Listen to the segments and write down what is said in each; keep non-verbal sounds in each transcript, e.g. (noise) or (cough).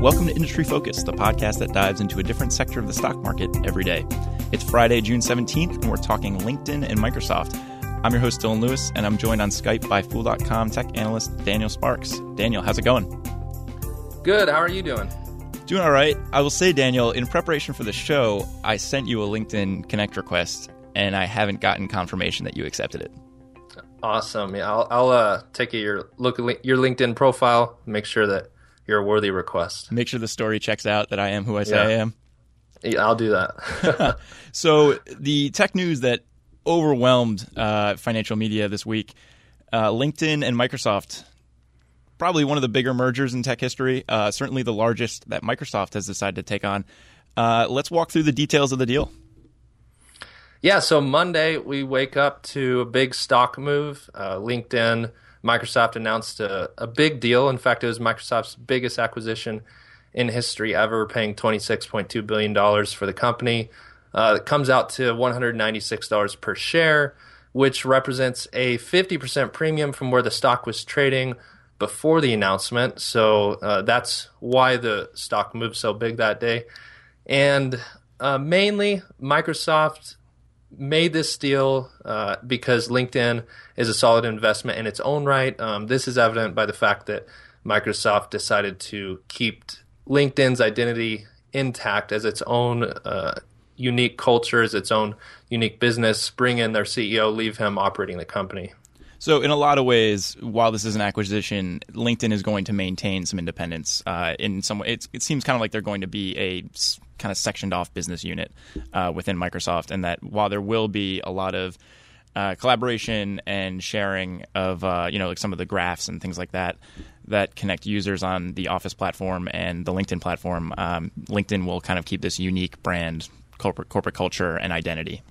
Welcome to Industry Focus, the podcast that dives into a different sector of the stock market every day. It's Friday, June 17th, and we're talking LinkedIn and Microsoft. I'm your host, Dylan Lewis, and I'm joined on Skype by Fool.com tech analyst Daniel Sparks. Daniel, how's it going? Good. How are you doing? Doing all right. I will say, Daniel, in preparation for the show, I sent you a LinkedIn Connect request, and I haven't gotten confirmation that you accepted it. Awesome. Yeah, I'll, I'll uh, take your look at your LinkedIn profile, make sure that you're a worthy request. Make sure the story checks out that I am who I say yeah. I am. Yeah, I'll do that. (laughs) (laughs) so the tech news that overwhelmed uh, financial media this week: uh, LinkedIn and Microsoft. Probably one of the bigger mergers in tech history. Uh, certainly the largest that Microsoft has decided to take on. Uh, let's walk through the details of the deal. Yeah, so Monday we wake up to a big stock move. Uh, LinkedIn, Microsoft announced a, a, big deal. In fact, it was Microsoft's biggest acquisition in history ever, paying $26.2 billion for the company. Uh, it comes out to $196 per share, which represents a 50% premium from where the stock was trading before the announcement. So uh, that's why the stock moved so big that day. And uh, mainly, Microsoft made this deal uh, because LinkedIn is a solid investment in its own right. Um, this is evident by the fact that Microsoft decided to keep LinkedIn's identity intact as its own uh, unique culture, as its own unique business, bring in their CEO, leave him operating the company. So, in a lot of ways, while this is an acquisition, LinkedIn is going to maintain some independence. Uh, in some way, it seems kind of like they're going to be a kind of sectioned off business unit uh, within Microsoft, and that while there will be a lot of uh, collaboration and sharing of uh, you know like some of the graphs and things like that that connect users on the Office platform and the LinkedIn platform, um, LinkedIn will kind of keep this unique brand, corporate corporate culture, and identity.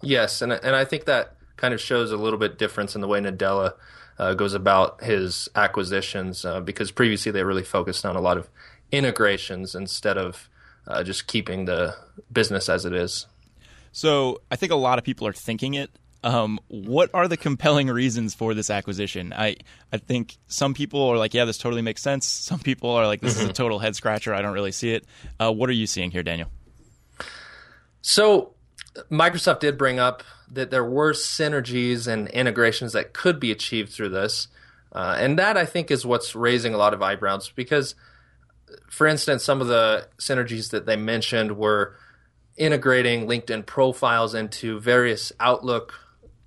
Yes, and and I think that kind of shows a little bit difference in the way Nadella uh, goes about his acquisitions uh, because previously they really focused on a lot of integrations instead of uh, just keeping the business as it is. So I think a lot of people are thinking it. Um, what are the compelling reasons for this acquisition? I I think some people are like, yeah, this totally makes sense. Some people are like, this is a total head scratcher. I don't really see it. Uh, what are you seeing here, Daniel? So Microsoft did bring up that there were synergies and integrations that could be achieved through this. Uh, and that I think is what's raising a lot of eyebrows because, for instance, some of the synergies that they mentioned were integrating LinkedIn profiles into various Outlook,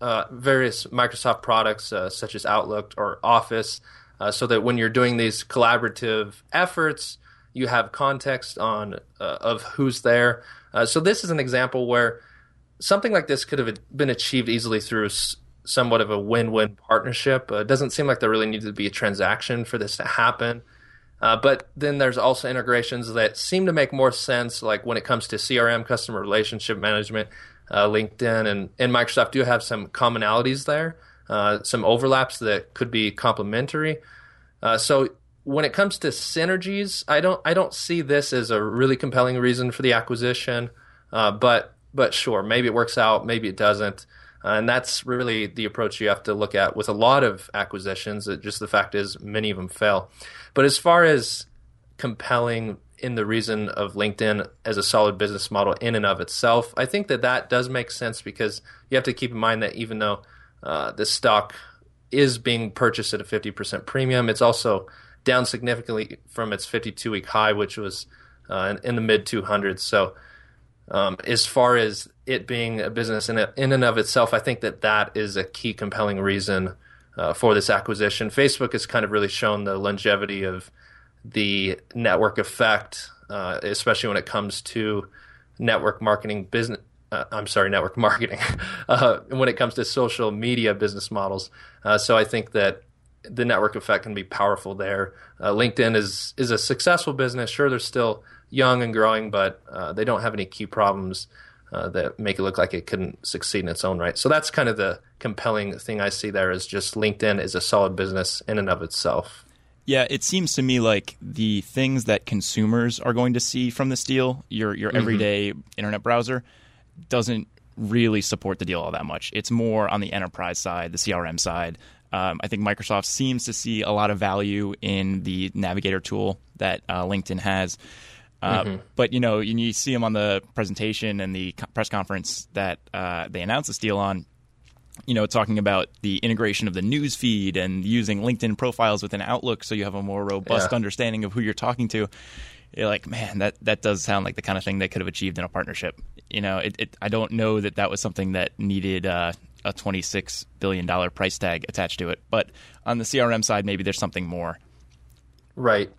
uh, various Microsoft products uh, such as Outlook or Office, uh, so that when you're doing these collaborative efforts, you have context on uh, of who's there. Uh, so this is an example where something like this could have been achieved easily through somewhat of a win-win partnership. Uh, it doesn't seem like there really needed to be a transaction for this to happen. Uh, but then there's also integrations that seem to make more sense, like when it comes to CRM, customer relationship management. Uh, LinkedIn and, and Microsoft do have some commonalities there, uh, some overlaps that could be complementary. Uh, so when it comes to synergies, I don't I don't see this as a really compelling reason for the acquisition. Uh, but but sure, maybe it works out, maybe it doesn't. Uh, and that's really the approach you have to look at with a lot of acquisitions. It, just the fact is, many of them fail. But as far as compelling in the reason of LinkedIn as a solid business model in and of itself, I think that that does make sense because you have to keep in mind that even though uh, the stock is being purchased at a 50% premium, it's also down significantly from its 52 week high, which was uh, in, in the mid 200s. So um, as far as it being a business in, in and of itself, I think that that is a key compelling reason uh, for this acquisition. Facebook has kind of really shown the longevity of the network effect, uh, especially when it comes to network marketing business. Uh, I'm sorry, network (laughs) marketing. Uh, when it comes to social media business models, uh, so I think that the network effect can be powerful there. Uh, LinkedIn is is a successful business. Sure, there's still young and growing, but uh, they don't have any key problems uh, that make it look like it couldn't succeed in its own right. So that's kind of the compelling thing I see there is just LinkedIn is a solid business in and of itself. Yeah, it seems to me like the things that consumers are going to see from this deal, your your mm-hmm. everyday internet browser, doesn't really support the deal all that much. It's more on the enterprise side, the CRM side, Um, I think Microsoft seems to see a lot of value in the Navigator tool that uh, LinkedIn has. Uh, mm-hmm. But you know, you see them on the presentation and the press conference that uh, they announced this deal on. You know, talking about the integration of the news feed and using LinkedIn profiles within Outlook, so you have a more robust yeah. understanding of who you're talking to. You're like, man, that that does sound like the kind of thing they could have achieved in a partnership. You know, it, it, I don't know that that was something that needed uh, a 26 billion dollar price tag attached to it, but on the CRM side, maybe there's something more. Right.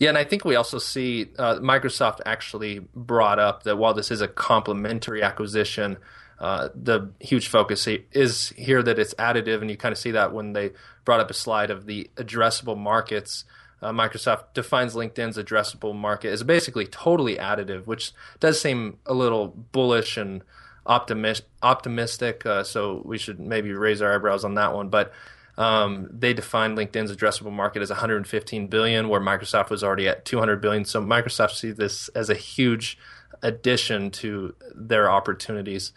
Yeah, and I think we also see uh, Microsoft actually brought up that while this is a complementary acquisition, uh, the huge focus is here that it's additive, and you kind of see that when they brought up a slide of the addressable markets. Uh, Microsoft defines LinkedIn's addressable market as basically totally additive, which does seem a little bullish and optimist, optimistic. Uh, so we should maybe raise our eyebrows on that one. But um, they defined LinkedIn's addressable market as 115 billion, where Microsoft was already at 200 billion. So Microsoft sees this as a huge addition to their opportunities.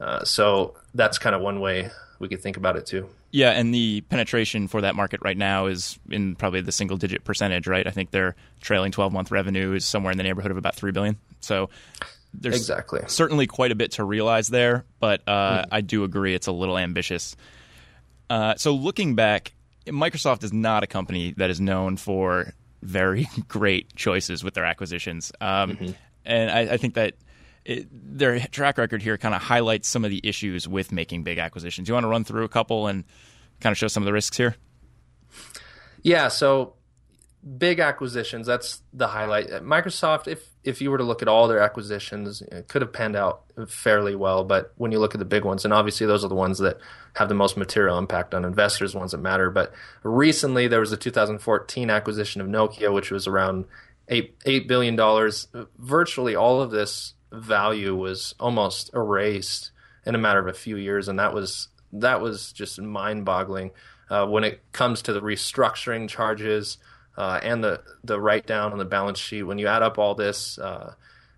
Uh, so that's kind of one way we could think about it too. Yeah, and the penetration for that market right now is in probably the single digit percentage, right? I think their trailing 12 month revenue is somewhere in the neighborhood of about 3 billion. So there's exactly. certainly quite a bit to realize there, but uh, mm. I do agree it's a little ambitious. Uh, so looking back, Microsoft is not a company that is known for very (laughs) great choices with their acquisitions, um, mm-hmm. and I, I, think that it, their track record here kind of highlights some of the issues with making big acquisitions. Do you want to run through a couple and kind of show some of the risks here? Yeah. So big acquisitions. That's the highlight. Microsoft, if if you were to look at all their acquisitions, it could have panned out fairly well. But when you look at the big ones, and obviously those are the ones that have the most material impact on investors, ones that matter. But recently there was a 2014 acquisition of Nokia, which was around eight eight billion dollars. Virtually all of this value was almost erased in a matter of a few years, and that was that was just mind boggling. Uh, when it comes to the restructuring charges uh, and the the write down on the balance sheet. When you add up all this, uh,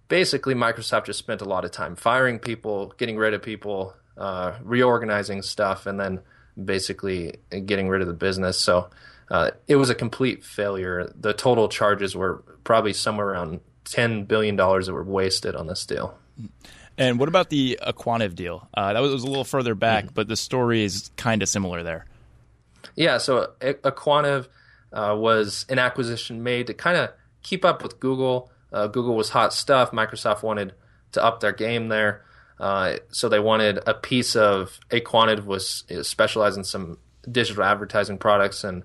basically Microsoft just spent a lot of time firing people, getting rid of people, uh, reorganizing stuff, and then basically getting rid of the business. So uh, it was a complete failure. The total charges were probably somewhere around ten billion dollars that were wasted on this deal. And what about the aQuantive deal? Uh, that was, was, a little further back, mm-hmm. but the story is kind of similar there. Yeah, so aQuantive uh, was an acquisition made to kind of keep up with Google. Uh, Google was hot stuff. Microsoft wanted to up their game there. Uh, so they wanted a piece of aQuantive was specialized in some digital advertising products and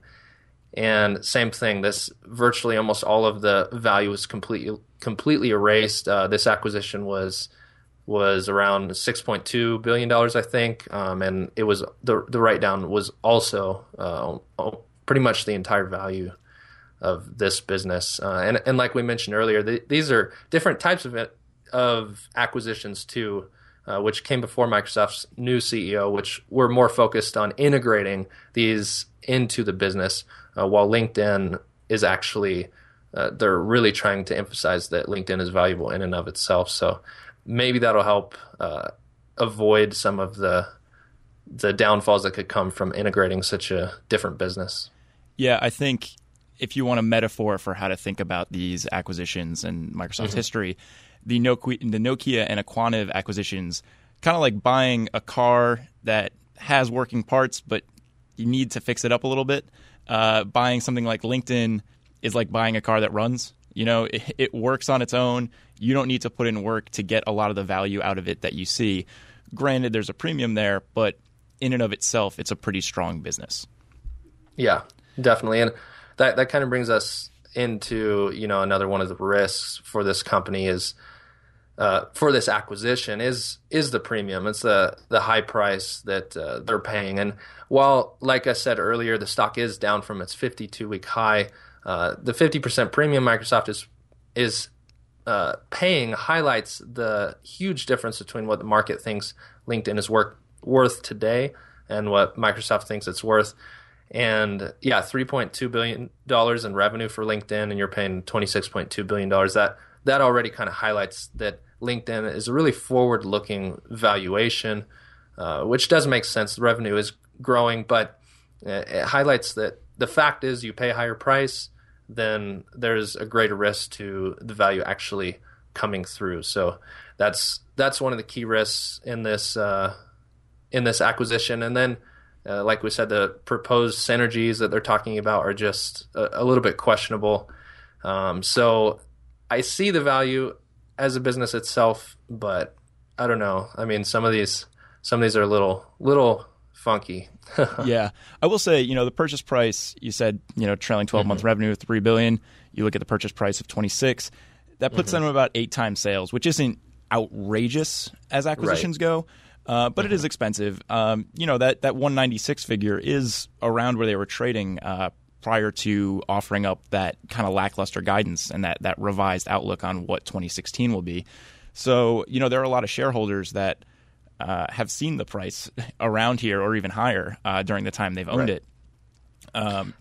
and same thing. This virtually almost all of the value was completely completely erased. Uh, this acquisition was was around six point two billion dollars, I think, um, and it was the the write down was also uh, pretty much the entire value of this business. Uh, and and like we mentioned earlier, the, these are different types of of acquisitions too, uh, which came before Microsoft's new CEO, which were more focused on integrating these into the business, uh, while LinkedIn is actually uh, they're really trying to emphasize that LinkedIn is valuable in and of itself. So maybe that'll help uh, avoid some of the the downfalls that could come from integrating such a different business. Yeah, I think if you want a metaphor for how to think about these acquisitions and Microsoft's mm-hmm. history, the Nokia, the Nokia and aQuantive acquisitions, kind of like buying a car that has working parts, but you need to fix it up a little bit. Uh, buying something like LinkedIn is like buying a car that runs. You know, it, it works on its own. You don't need to put in work to get a lot of the value out of it that you see. Granted, there's a premium there, but in and of itself, it's a pretty strong business. Yeah, definitely, and that that kind of brings us into you know another one of the risks for this company is uh, for this acquisition is is the premium. It's the the high price that uh, they're paying. And while, like I said earlier, the stock is down from its 52 week high, uh, the 50% premium Microsoft is is uh, paying highlights the huge difference between what the market thinks LinkedIn is worth worth today and what Microsoft thinks it's worth. And yeah, three point two billion dollars in revenue for LinkedIn, and you're paying twenty six point two billion dollars. That that already kind of highlights that LinkedIn is a really forward looking valuation, uh, which does make sense. The revenue is growing, but It, it highlights that the fact is you pay a higher price, then there's a greater risk to the value actually coming through. So that's that's one of the key risks in this uh, in this acquisition. And then, uh, like we said, the proposed synergies that they're talking about are just a, a little bit questionable. Um, so I see the value as a business itself, but I don't know. I mean, some of these some of these are a little little funky. (laughs) yeah, I will say, you know, the purchase price. You said, you know, trailing 12 month mm-hmm. revenue of three billion. You look at the purchase price of twenty six. That puts mm-hmm. them about eight times sales, which isn't outrageous as acquisitions right. go. Uh, but mm-hmm. it is expensive. Um, you know that that 196 figure is around where they were trading uh, prior to offering up that kind of lackluster guidance and that that revised outlook on what 2016 will be. So you know there are a lot of shareholders that uh, have seen the price (laughs) around here or even higher uh, during the time they've owned right. it. Um,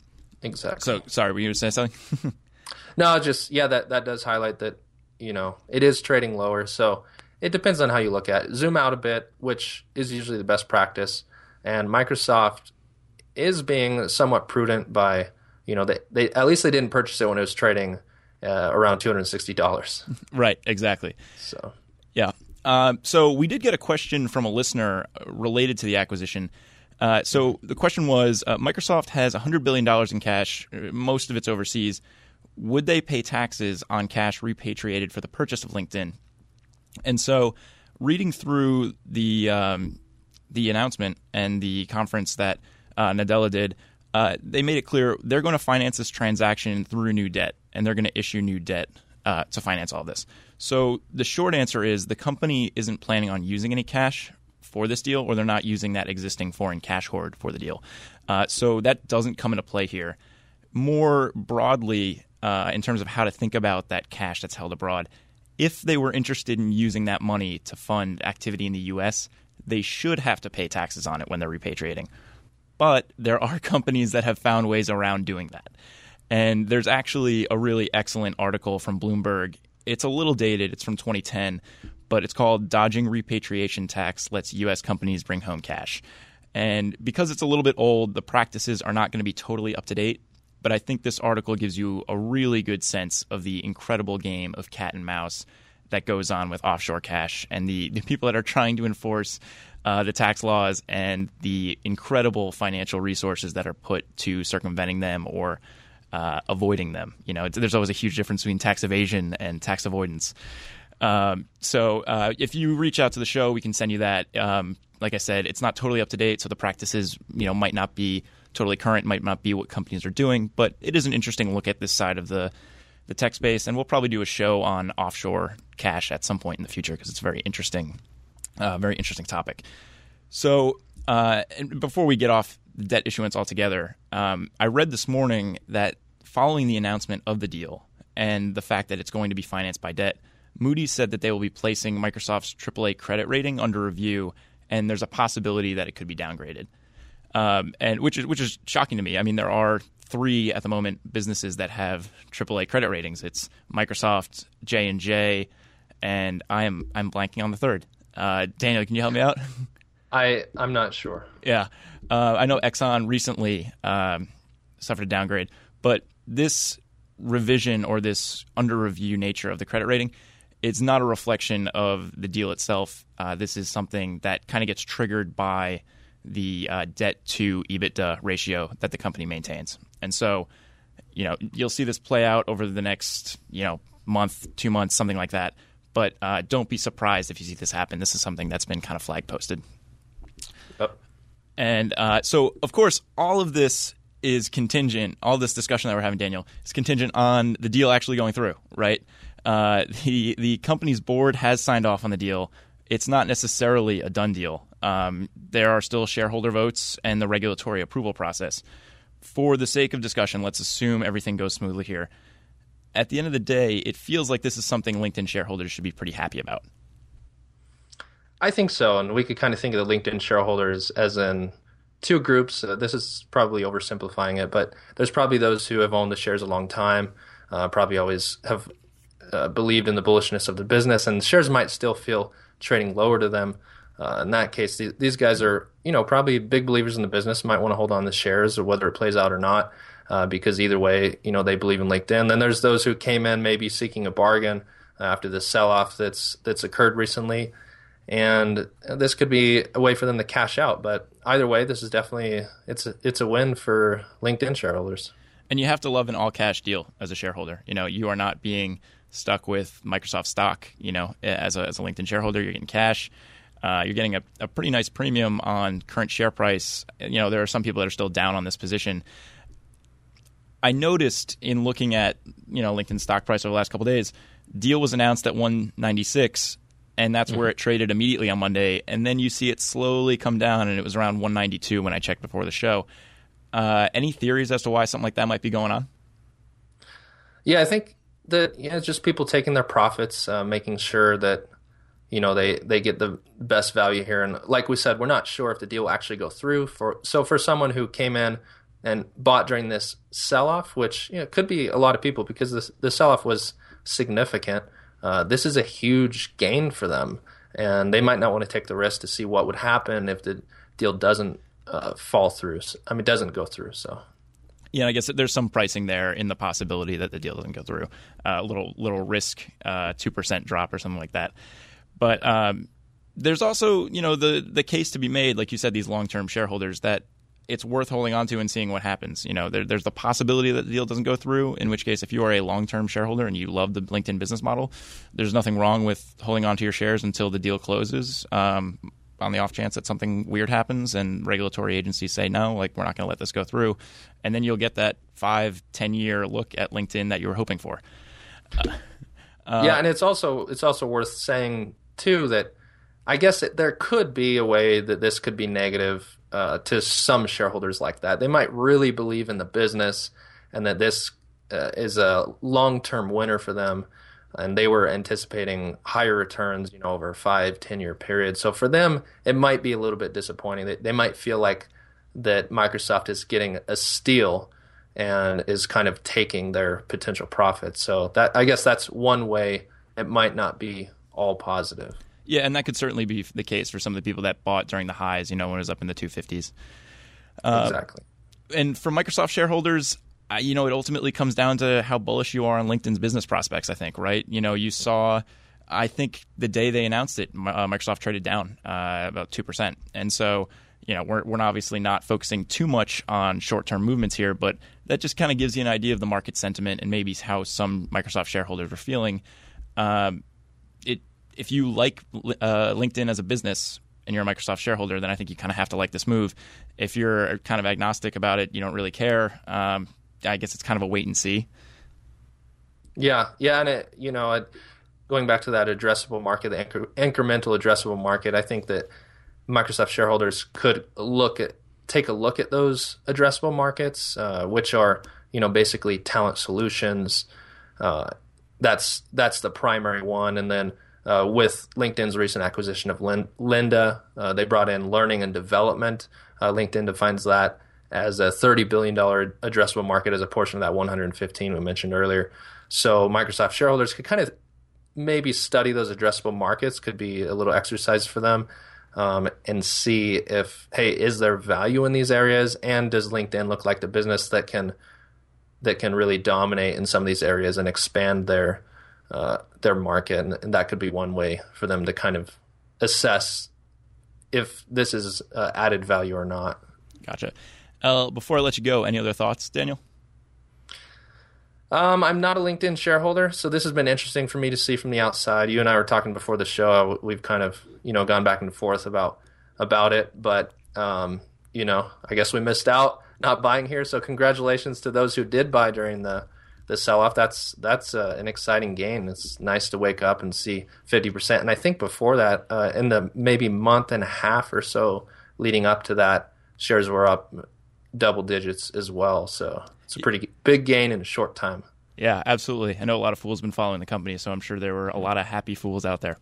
exactly. So sorry, were you saying something? (laughs) no, just yeah, that that does highlight that you know it is trading lower. So it depends on how you look at it. Zoom out a bit, which is usually the best practice. And Microsoft is being somewhat prudent by, you know, they, they at least they didn't purchase it when it was trading uh, around two hundred and sixty dollars. (laughs) Right, exactly. So yeah. Uh, so we did get a question from a listener related to the acquisition. Uh, so the question was: uh, Microsoft has hundred billion dollars in cash, uh, most of it's overseas. Would they pay taxes on cash repatriated for the purchase of LinkedIn? And so, reading through the um, the announcement and the conference that uh, Nadella did, uh, they made it clear they're going to finance this transaction through new debt, and they're going to issue new debt uh, to finance all this. So the short answer is the company isn't planning on using any cash for this deal, or they're not using that existing foreign cash hoard for the deal. Uh, so that doesn't come into play here. More broadly, uh, in terms of how to think about that cash that's held abroad, if they were interested in using that money to fund activity in the U.S., they should have to pay taxes on it when they're repatriating. But there are (laughs) companies that have found ways around doing that. And there's actually a really excellent article from Bloomberg. It's a little dated, it's from 2010, but it's called Dodging Repatriation Tax Lets U.S. Companies Bring Home Cash. And because it's a little bit old, the practices are not going to be totally up to date but I think this article gives you a really good sense of the incredible game of cat and mouse that goes on with offshore cash and the, the people that are trying to enforce uh, the tax laws and the incredible financial resources that are put to circumventing them or uh, avoiding them. You know, there's always a huge difference between tax evasion and tax avoidance. Um, so uh, if you reach out to the show, we can send you that. Um, like I said, it's not totally up to date, so the practices you know might not be totally current, might not be what companies are doing, but it is an interesting look at this side of the the tech space, and we'll probably do a show on offshore cash at some point in the future because it's very interesting, uh, very interesting topic. So, uh, before we get off debt issuance altogether, um, I read this morning that following the announcement of the deal and the fact that it's going to be financed by debt, Moody's said that they will be placing Microsoft's AAA credit rating under review, and there's a possibility that it could be downgraded um, and which is which is shocking to me. I mean, there are three at the moment businesses that have AAA credit ratings. It's Microsoft, J and J, and I am I'm blanking on the third. Uh, Daniel, can you help me out? (laughs) I I'm not sure. Yeah, uh, I know Exxon recently um, suffered a downgrade, but this revision or this under review nature of the credit rating, it's not a reflection of the deal itself. Uh, this is something that kind of gets triggered by the uh, debt to EBITDA ratio that the company maintains. And so, you know, you'll see this play out over the next, you know, month, two months, something like that. But uh, don't be surprised if you see this happen. This is something that's been kind of flag posted. Oh. And uh, so, of course, all of this is contingent. All this discussion that we're having, Daniel, is contingent on the deal actually going through, right? Uh, the the company's board has signed off on the deal. It's not necessarily a done deal. Um, there are still shareholder votes and the regulatory approval process. For the sake of discussion, let's assume everything goes smoothly here. At the end of the day, it feels like this is something LinkedIn shareholders should be pretty happy about. I think so, and we could kind of think of the LinkedIn shareholders as in two groups. Uh, this is probably oversimplifying it, but there's probably those who have owned the shares a long time, uh, probably always have uh, believed in the bullishness of the business, and shares might still feel trading lower to them. Uh, in that case, th- these guys are, you know, probably big believers in the business, might want to hold on the shares or whether it plays out or not, uh, because either way, you know, they believe in LinkedIn. Then there's those who came in maybe seeking a bargain after the sell-off that's that's occurred recently, and this could be a way for them to cash out. But either way, this is definitely it's a, it's a win for LinkedIn shareholders. And you have to love an all-cash deal as a shareholder. You know, you are not being stuck with Microsoft stock. You know, as a, as a LinkedIn shareholder, you're getting cash. Uh, you're getting a, a, pretty nice premium on current share price. You know, there are some people that are still down on this position. I noticed in looking at you know LinkedIn stock price over the last couple days, deal was announced at 196, and that's mm-hmm. where it traded immediately on Monday. And then you see it slowly come down, and it was around 192 when I checked before the show. Uh, any theories as to why something like that might be going on? Yeah, I think that yeah, just people taking their profits, uh, making sure that you know they they get the best value here and like we said we're not sure if the deal will actually go through for so for someone who came in and bought during this sell-off which you know, could be a lot of people because this the sell-off was significant uh, this is a huge gain for them and they might not want to take the risk to see what would happen if the deal doesn't uh, fall through i mean doesn't go through so yeah, I guess there's some pricing there in the possibility that the deal doesn't go through. A uh, little little risk, uh, two uh, percent drop or something like that. But um, there's also, you know, the the case to be made, like you said, these long term shareholders that it's worth holding on to and seeing what happens. You know, there, there's the possibility that the deal doesn't go through. In which case, if you are a long term shareholder and you love the LinkedIn business model, there's nothing wrong with holding on to your shares until the deal closes. Um, on the off chance that something weird happens and regulatory agencies say no, like we're not going to let this go through, and then you'll get that five, ten year look at LinkedIn that you were hoping for. Uh, yeah, and it's also it's also worth saying too that I guess it, there could be a way that this could be negative uh, to some shareholders like that. They might really believe in the business and that this uh, is a long term winner for them. And they were anticipating higher returns, you know, over a five, ten year period. So for them, it might be a little bit disappointing. They, they might feel like that Microsoft is getting a steal and is kind of taking their potential profits. So that I guess that's one way it might not be all positive. Yeah, and that could certainly be the case for some of the people that bought during the highs, you know, when it was up in the 250s. Uh, exactly. And for Microsoft shareholders, you know, it ultimately comes down to how bullish you are on LinkedIn's business prospects, I think, right? You know, you saw, I think the day they announced it, uh, Microsoft traded down uh, about 2%. And so, you know, we're, we're obviously not focusing too much on short term movements here, but that just kind of gives you an idea of the market sentiment and maybe how some Microsoft shareholders are feeling. Um, if you like uh, LinkedIn as a business and you're a Microsoft shareholder, then I think you kind of have to like this move. If you're kind of agnostic about it, you don't really care. Um, I guess it's kind of a wait and see. Yeah, yeah, and it, you know, it, going back to that addressable market, the incre- incremental addressable market, I think that Microsoft shareholders could look at take a look at those addressable markets, uh, which are you know basically talent solutions. Uh, that's that's the primary one, and then uh, with LinkedIn's recent acquisition of Lynda. Uh, they brought in learning and development. Uh, LinkedIn defines that as a $30 billion addressable market as a portion of that 115 we mentioned earlier. So Microsoft shareholders could kind of maybe study those addressable markets, could be a little exercise for them. Um, and see if hey is there value in these areas and does linkedin look like the business that can that can really dominate in some of these areas and expand their uh, their market, and, and, that could be one way for them to kind of assess if this is uh, added value or not. Gotcha. Uh, before I let you go, any other thoughts, Daniel? Um, I'm not a LinkedIn shareholder, so this has been interesting for me to see from the outside. You and I were talking before the show. We've kind of, you know, gone back and forth about about it, but um, you know, I guess we missed out not buying here. So congratulations to those who did buy during the the sell off. That's that's uh, an exciting gain. It's nice to wake up and see fifty percent. And I think before that, uh, in the maybe month and a half or so leading up to that, shares were up double digits as well. So it's a pretty big gain in a short time. Yeah, absolutely. I know a lot of fools have been following the company, so I'm sure there were a lot of happy fools out there.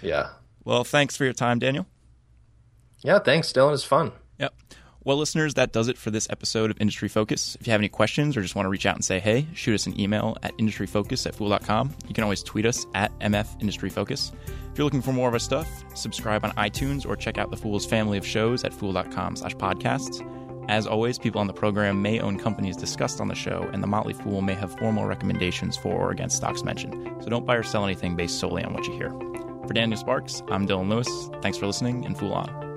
Yeah. Well, thanks for your time, Daniel. Yeah, thanks, Dylan. It's fun. Yep. Well, listeners, that does it for this episode of Industry Focus. If you have any questions or just want to reach out and say hey, shoot us an email at industryfocus at fool.com. You can always tweet us at MF Industry Focus. If you're looking for more of our stuff, subscribe on iTunes or check out the Fool's family of shows at fool.com slash podcasts. As always, people on the program may own companies discussed on the show, and the Motley Fool may have formal recommendations for or against stocks mentioned. So don't buy or sell anything based solely on what you hear. For Daniel Sparks, I'm Dylan Lewis. Thanks for listening, and Fool on.